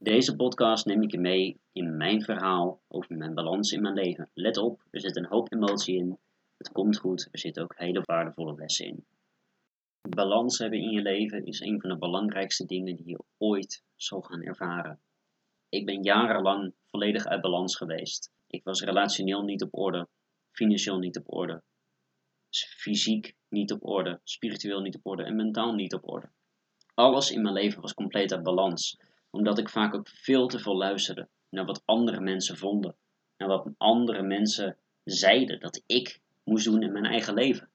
Deze podcast neem ik je mee in mijn verhaal over mijn balans in mijn leven. Let op, er zit een hoop emotie in. Het komt goed, er zitten ook hele waardevolle lessen in. Balans hebben in je leven is een van de belangrijkste dingen die je ooit zal gaan ervaren. Ik ben jarenlang volledig uit balans geweest. Ik was relationeel niet op orde, financieel niet op orde, fysiek niet op orde, spiritueel niet op orde en mentaal niet op orde. Alles in mijn leven was compleet uit balans, omdat ik vaak ook veel te veel luisterde naar wat andere mensen vonden, naar wat andere mensen zeiden dat ik moest doen in mijn eigen leven.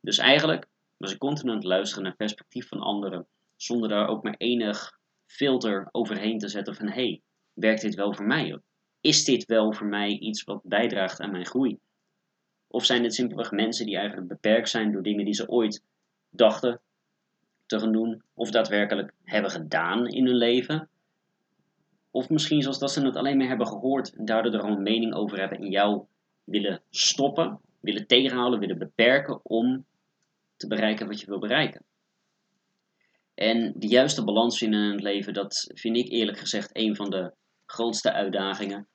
Dus eigenlijk was ik continu aan het luisteren naar het perspectief van anderen, zonder daar ook maar enig filter overheen te zetten van hé, hey, werkt dit wel voor mij? Is dit wel voor mij iets wat bijdraagt aan mijn groei? Of zijn het simpelweg mensen die eigenlijk beperkt zijn door dingen die ze ooit dachten te gaan doen, of daadwerkelijk hebben gedaan in hun leven? Of misschien zoals dat ze het alleen maar hebben gehoord en daardoor er een mening over hebben en jou willen stoppen, willen tegenhouden, willen beperken om te bereiken wat je wil bereiken. En de juiste balans in het leven, dat vind ik eerlijk gezegd een van de grootste uitdagingen.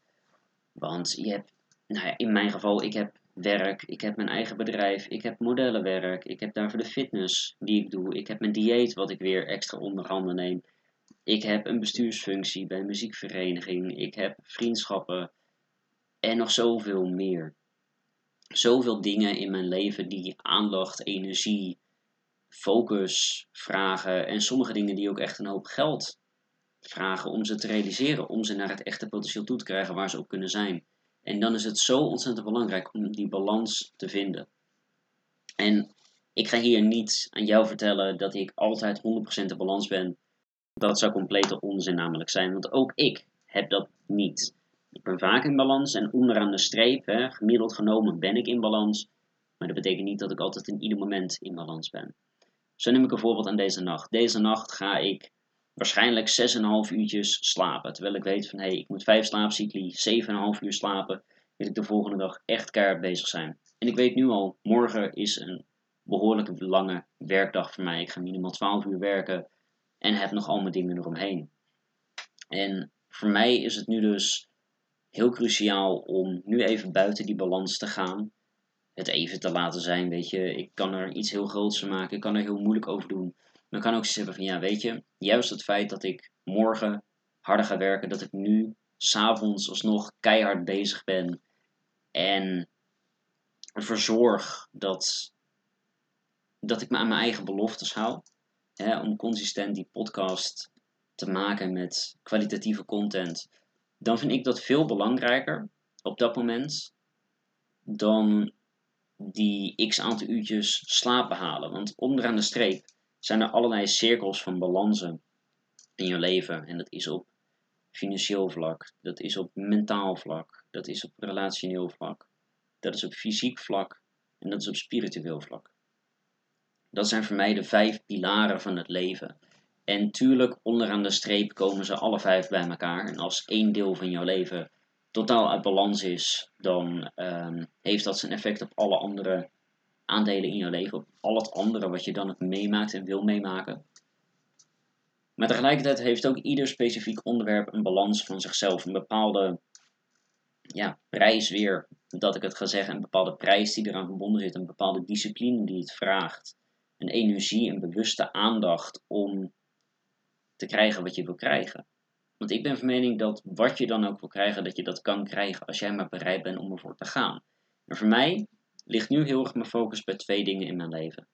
Want je hebt, nou ja, in mijn geval, ik heb werk, ik heb mijn eigen bedrijf, ik heb modellenwerk, ik heb daarvoor de fitness die ik doe, ik heb mijn dieet wat ik weer extra onder handen neem. Ik heb een bestuursfunctie bij een muziekvereniging, ik heb vriendschappen en nog zoveel meer. Zoveel dingen in mijn leven die aandacht, energie, focus vragen en sommige dingen die ook echt een hoop geld vragen om ze te realiseren, om ze naar het echte potentieel toe te krijgen waar ze ook kunnen zijn. En dan is het zo ontzettend belangrijk om die balans te vinden. En ik ga hier niet aan jou vertellen dat ik altijd 100% de balans ben. Dat zou complete onzin namelijk zijn, want ook ik heb dat niet. Ik ben vaak in balans en onderaan de streep, hè, gemiddeld genomen, ben ik in balans. Maar dat betekent niet dat ik altijd in ieder moment in balans ben. Zo neem ik een voorbeeld aan deze nacht. Deze nacht ga ik waarschijnlijk 6,5 uurtjes slapen. Terwijl ik weet van hé, hey, ik moet 5 slaapcycli, 7,5 uur slapen. Wil ik de volgende dag echt keihard bezig zijn. En ik weet nu al, morgen is een behoorlijk lange werkdag voor mij. Ik ga minimaal 12 uur werken en heb nog al mijn dingen eromheen. En voor mij is het nu dus heel cruciaal om nu even buiten die balans te gaan. Het even te laten zijn, weet je. Ik kan er iets heel groots van maken. Ik kan er heel moeilijk over doen. Dan kan ook zeggen van ja, weet je, juist het feit dat ik morgen harder ga werken, dat ik nu s'avonds alsnog keihard bezig ben en ervoor zorg dat, dat ik me aan mijn eigen beloftes hou. Hè, om consistent die podcast te maken met kwalitatieve content. Dan vind ik dat veel belangrijker op dat moment dan die x aantal uurtjes slaap behalen. Want onderaan de streep zijn er allerlei cirkels van balansen in je leven. En dat is op financieel vlak, dat is op mentaal vlak, dat is op relationeel vlak, dat is op fysiek vlak en dat is op spiritueel vlak. Dat zijn voor mij de vijf pilaren van het leven. En tuurlijk, onderaan de streep komen ze alle vijf bij elkaar. En als één deel van jouw leven totaal uit balans is, dan um, heeft dat zijn effect op alle andere aandelen in je leven, op al het andere wat je dan ook meemaakt en wil meemaken. Maar tegelijkertijd heeft ook ieder specifiek onderwerp een balans van zichzelf, een bepaalde ja, prijs weer, dat ik het ga zeggen, een bepaalde prijs die eraan verbonden zit, een bepaalde discipline die het vraagt, een energie, een bewuste aandacht om te krijgen wat je wil krijgen. Want ik ben van mening dat wat je dan ook wil krijgen, dat je dat kan krijgen als jij maar bereid bent om ervoor te gaan. En voor mij ligt nu heel erg mijn focus bij twee dingen in mijn leven.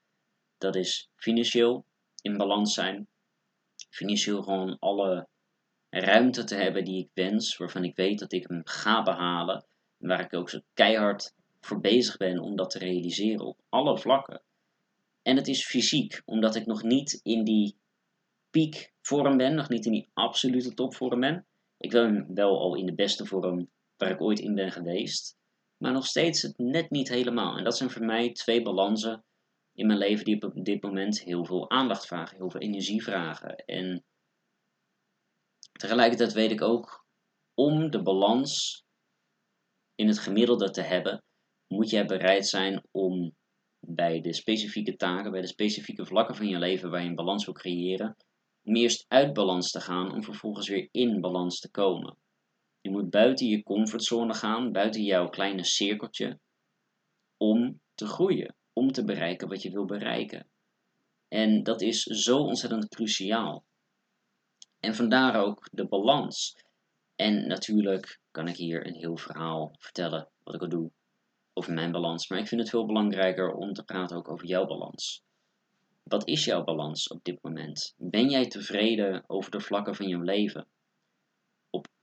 Dat is financieel in balans zijn. Financieel gewoon alle ruimte te hebben die ik wens, waarvan ik weet dat ik hem ga behalen. En waar ik ook zo keihard voor bezig ben om dat te realiseren op alle vlakken. En het is fysiek, omdat ik nog niet in die piekvorm ben, nog niet in die absolute topvorm ben. Ik ben wel al in de beste vorm waar ik ooit in ben geweest maar nog steeds het net niet helemaal. En dat zijn voor mij twee balansen in mijn leven die op dit moment heel veel aandacht vragen, heel veel energie vragen. En tegelijkertijd weet ik ook, om de balans in het gemiddelde te hebben, moet jij bereid zijn om bij de specifieke taken, bij de specifieke vlakken van je leven waar je een balans wil creëren, eerst uit balans te gaan om vervolgens weer in balans te komen. Je moet buiten je comfortzone gaan, buiten jouw kleine cirkeltje, om te groeien, om te bereiken wat je wil bereiken. En dat is zo ontzettend cruciaal. En vandaar ook de balans. En natuurlijk kan ik hier een heel verhaal vertellen wat ik al doe over mijn balans, maar ik vind het veel belangrijker om te praten ook over jouw balans. Wat is jouw balans op dit moment? Ben jij tevreden over de vlakken van je leven?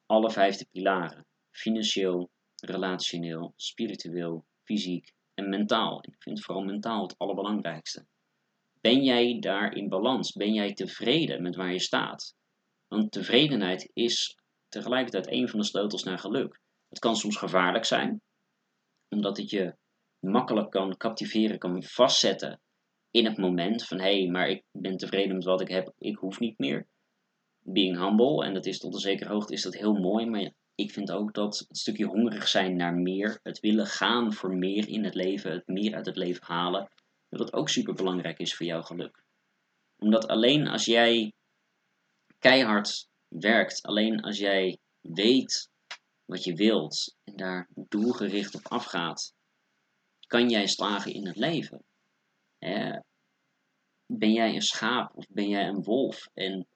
Alle vijfde pilaren: financieel, relationeel, spiritueel, fysiek en mentaal. Ik vind vooral mentaal het allerbelangrijkste. Ben jij daar in balans? Ben jij tevreden met waar je staat? Want tevredenheid is tegelijkertijd een van de sleutels naar geluk. Het kan soms gevaarlijk zijn, omdat het je makkelijk kan captiveren, kan vastzetten in het moment van hé, hey, maar ik ben tevreden met wat ik heb, ik hoef niet meer. Being humble, en dat is tot een zekere hoogte is dat heel mooi, maar ik vind ook dat het stukje hongerig zijn naar meer, het willen gaan voor meer in het leven, het meer uit het leven halen, dat dat ook super belangrijk is voor jouw geluk. Omdat alleen als jij keihard werkt, alleen als jij weet wat je wilt en daar doelgericht op afgaat, kan jij slagen in het leven. ben jij een schaap of ben jij een wolf? En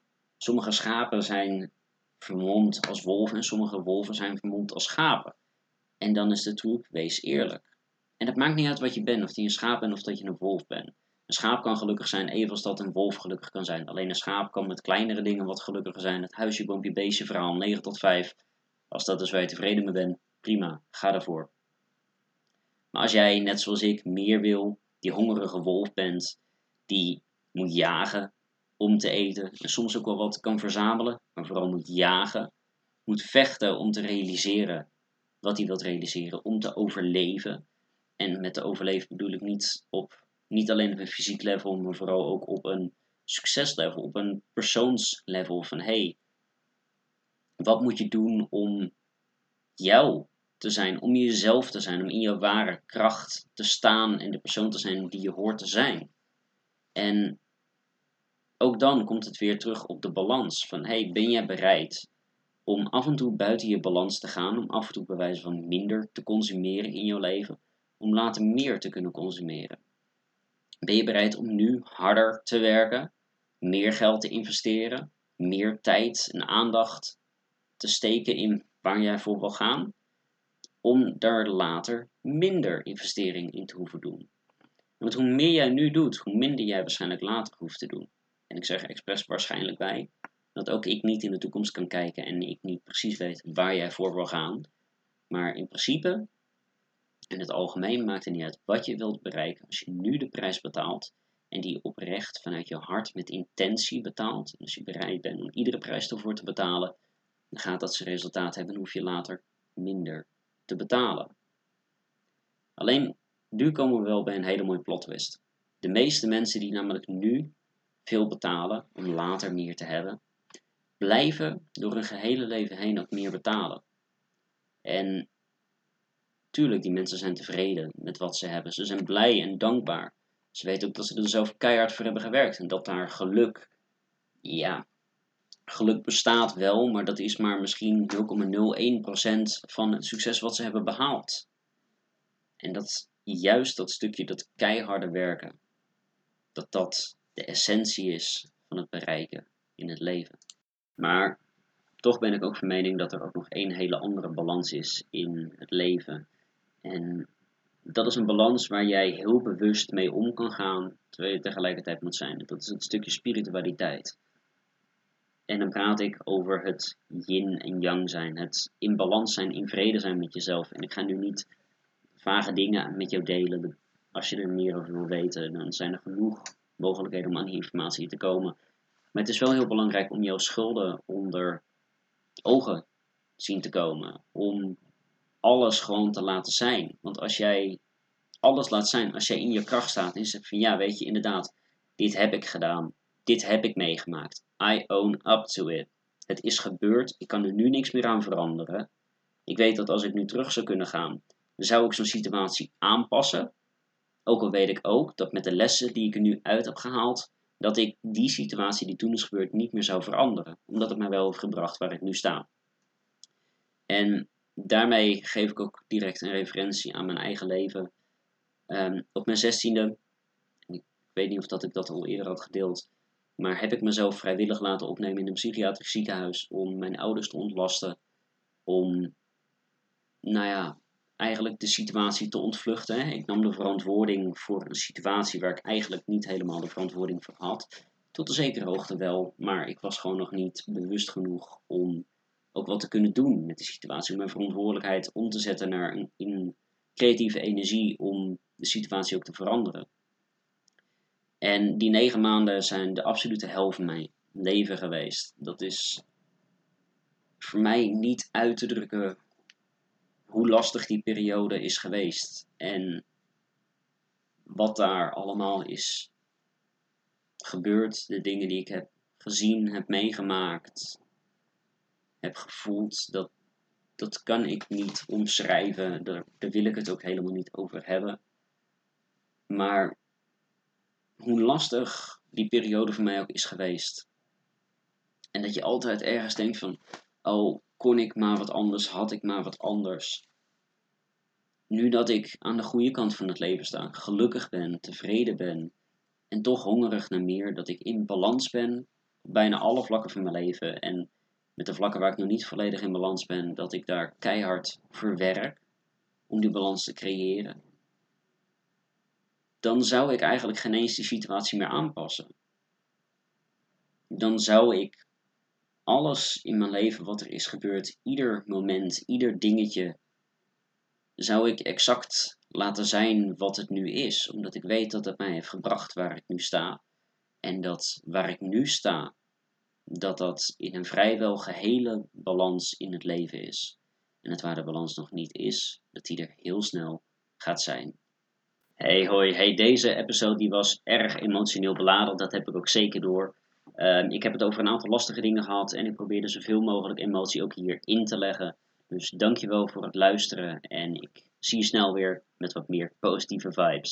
sommige schapen zijn vermomd als wolven en sommige wolven zijn vermomd als schapen. En dan is de truc, wees eerlijk. En het maakt niet uit wat je bent, of je een schaap bent of dat je een wolf bent. Een schaap kan gelukkig zijn, evenals dat een wolf gelukkig kan zijn. Alleen een schaap kan met kleinere dingen wat gelukkiger zijn. Het huisje, boompje, beestje verhaal, 9 tot 5. Als dat is waar je tevreden mee bent, prima, ga daarvoor. Maar als jij, net zoals ik, meer wil, die hongerige wolf bent, die moet jagen om te eten en soms ook wel wat kan verzamelen, maar vooral moet jagen, moet vechten om te realiseren wat hij wilt realiseren, om te overleven. En met te overleven bedoel ik niet, op, niet alleen op een fysiek level, maar vooral ook op een succeslevel, op een persoonslevel van hey, wat moet je doen om jou te zijn, om jezelf te zijn, om in je ware kracht te staan en de persoon te zijn die je hoort te zijn. En ook dan komt het weer terug op de balans van hey, ben jij bereid om af en toe buiten je balans te gaan, om af en toe bij wijze van minder te consumeren in jouw leven, om later meer te kunnen consumeren? Ben je bereid om nu harder te werken, meer geld te investeren, meer tijd en aandacht te steken in waar jij voor wil gaan, om daar later minder investering in te hoeven doen. Want hoe meer jij nu doet, hoe minder jij waarschijnlijk later hoeft te doen. En ik zeg expres waarschijnlijk bij, dat ook ik niet in de toekomst kan kijken en ik niet precies weet waar jij voor wil gaan. Maar in principe, in het algemeen maakt het niet uit wat je wilt bereiken. Als je nu de prijs betaalt en die oprecht vanuit je hart met intentie betaalt, en als je bereid bent om iedere prijs ervoor te betalen, dan gaat dat zijn resultaat hebben en hoef je later minder te betalen. Alleen, nu komen we wel bij een hele mooie plot twist. De meeste mensen die namelijk nu veel betalen om later meer te hebben, blijven door hun gehele leven heen ook meer betalen. En tuurlijk, die mensen zijn tevreden met wat ze hebben. Ze zijn blij en dankbaar. Ze weten ook dat ze er zelf keihard voor hebben gewerkt en dat daar geluk, ja, geluk bestaat wel, maar dat is maar misschien 0,01% van het succes wat ze hebben behaald. En dat juist dat stukje, dat keiharde werken, dat dat de essentie is van het bereiken in het leven. Maar toch ben ik ook van mening dat er ook nog één hele andere balans is in het leven. En dat is een balans waar jij heel bewust mee om kan gaan, terwijl je tegelijkertijd moet zijn. Dat is het stukje spiritualiteit. En dan praat ik over het yin en yang zijn, het in balans zijn, in vrede zijn met jezelf. En ik ga nu niet vage dingen met jou delen. Als je er meer over wil weten, dan zijn er genoeg mogelijkheden om aan die informatie te komen. Maar het is wel heel belangrijk om jouw schulden onder ogen zien te komen. Om alles gewoon te laten zijn. Want als jij alles laat zijn, als jij in je kracht staat en zegt van ja, weet je inderdaad, dit heb ik gedaan, dit heb ik meegemaakt. I own up to it. Het is gebeurd, ik kan er nu niks meer aan veranderen. Ik weet dat als ik nu terug zou kunnen gaan, dan zou ik zo'n situatie aanpassen. Ook al weet ik ook dat met de lessen die ik er nu uit heb gehaald, dat ik die situatie die toen is gebeurd niet meer zou veranderen, omdat het mij wel heeft gebracht waar ik nu sta. En daarmee geef ik ook direct een referentie aan mijn eigen leven. Um, op mijn zestiende, ik weet niet of dat ik dat al eerder had gedeeld, maar heb ik mezelf vrijwillig laten opnemen in een psychiatrisch ziekenhuis om mijn ouders te ontlasten, om, nou ja, eigenlijk de situatie te ontvluchten. Ik nam de verantwoording voor een situatie waar ik eigenlijk niet helemaal de verantwoording voor had. Tot een zekere hoogte wel, maar ik was gewoon nog niet bewust genoeg om ook wat te kunnen doen met de situatie. Om mijn verantwoordelijkheid om te zetten naar een, een creatieve energie om de situatie ook te veranderen. En die negen maanden zijn de absolute helft van mijn leven geweest. Dat is voor mij niet uit te drukken hoe lastig die periode is geweest. En wat daar allemaal is gebeurd. De dingen die ik heb gezien, heb meegemaakt, heb gevoeld. Dat, dat kan ik niet omschrijven. Daar, wil ik het ook helemaal niet over hebben. Maar hoe lastig die periode voor mij ook is geweest. En dat je altijd ergens denkt van, oh, kon ik maar wat anders, had ik maar wat anders. Nu dat ik aan de goede kant van het leven sta, gelukkig ben, tevreden ben en toch hongerig naar meer, dat ik in balans ben op bijna alle vlakken van mijn leven en met de vlakken waar ik nog niet volledig in balans ben, dat ik daar keihard voor werk om die balans te creëren, dan zou ik eigenlijk geen eens die situatie meer aanpassen. Dan zou ik alles in mijn leven wat er is gebeurd, ieder moment, ieder dingetje, zou ik exact laten zijn wat het nu is, omdat ik weet dat het mij heeft gebracht waar ik nu sta. En dat waar ik nu sta, dat dat in een vrijwel gehele balans in het leven is. En het waar de balans nog niet is, dat die er heel snel gaat zijn. Hey hoi, hey, deze episode die was erg emotioneel beladen, dat heb ik ook zeker door. Ehm, ik heb het over een aantal lastige dingen gehad en ik probeerde zoveel mogelijk emotie ook hier in te leggen. Dus dankjewel voor het luisteren en ik zie je snel weer met wat meer positieve vibes.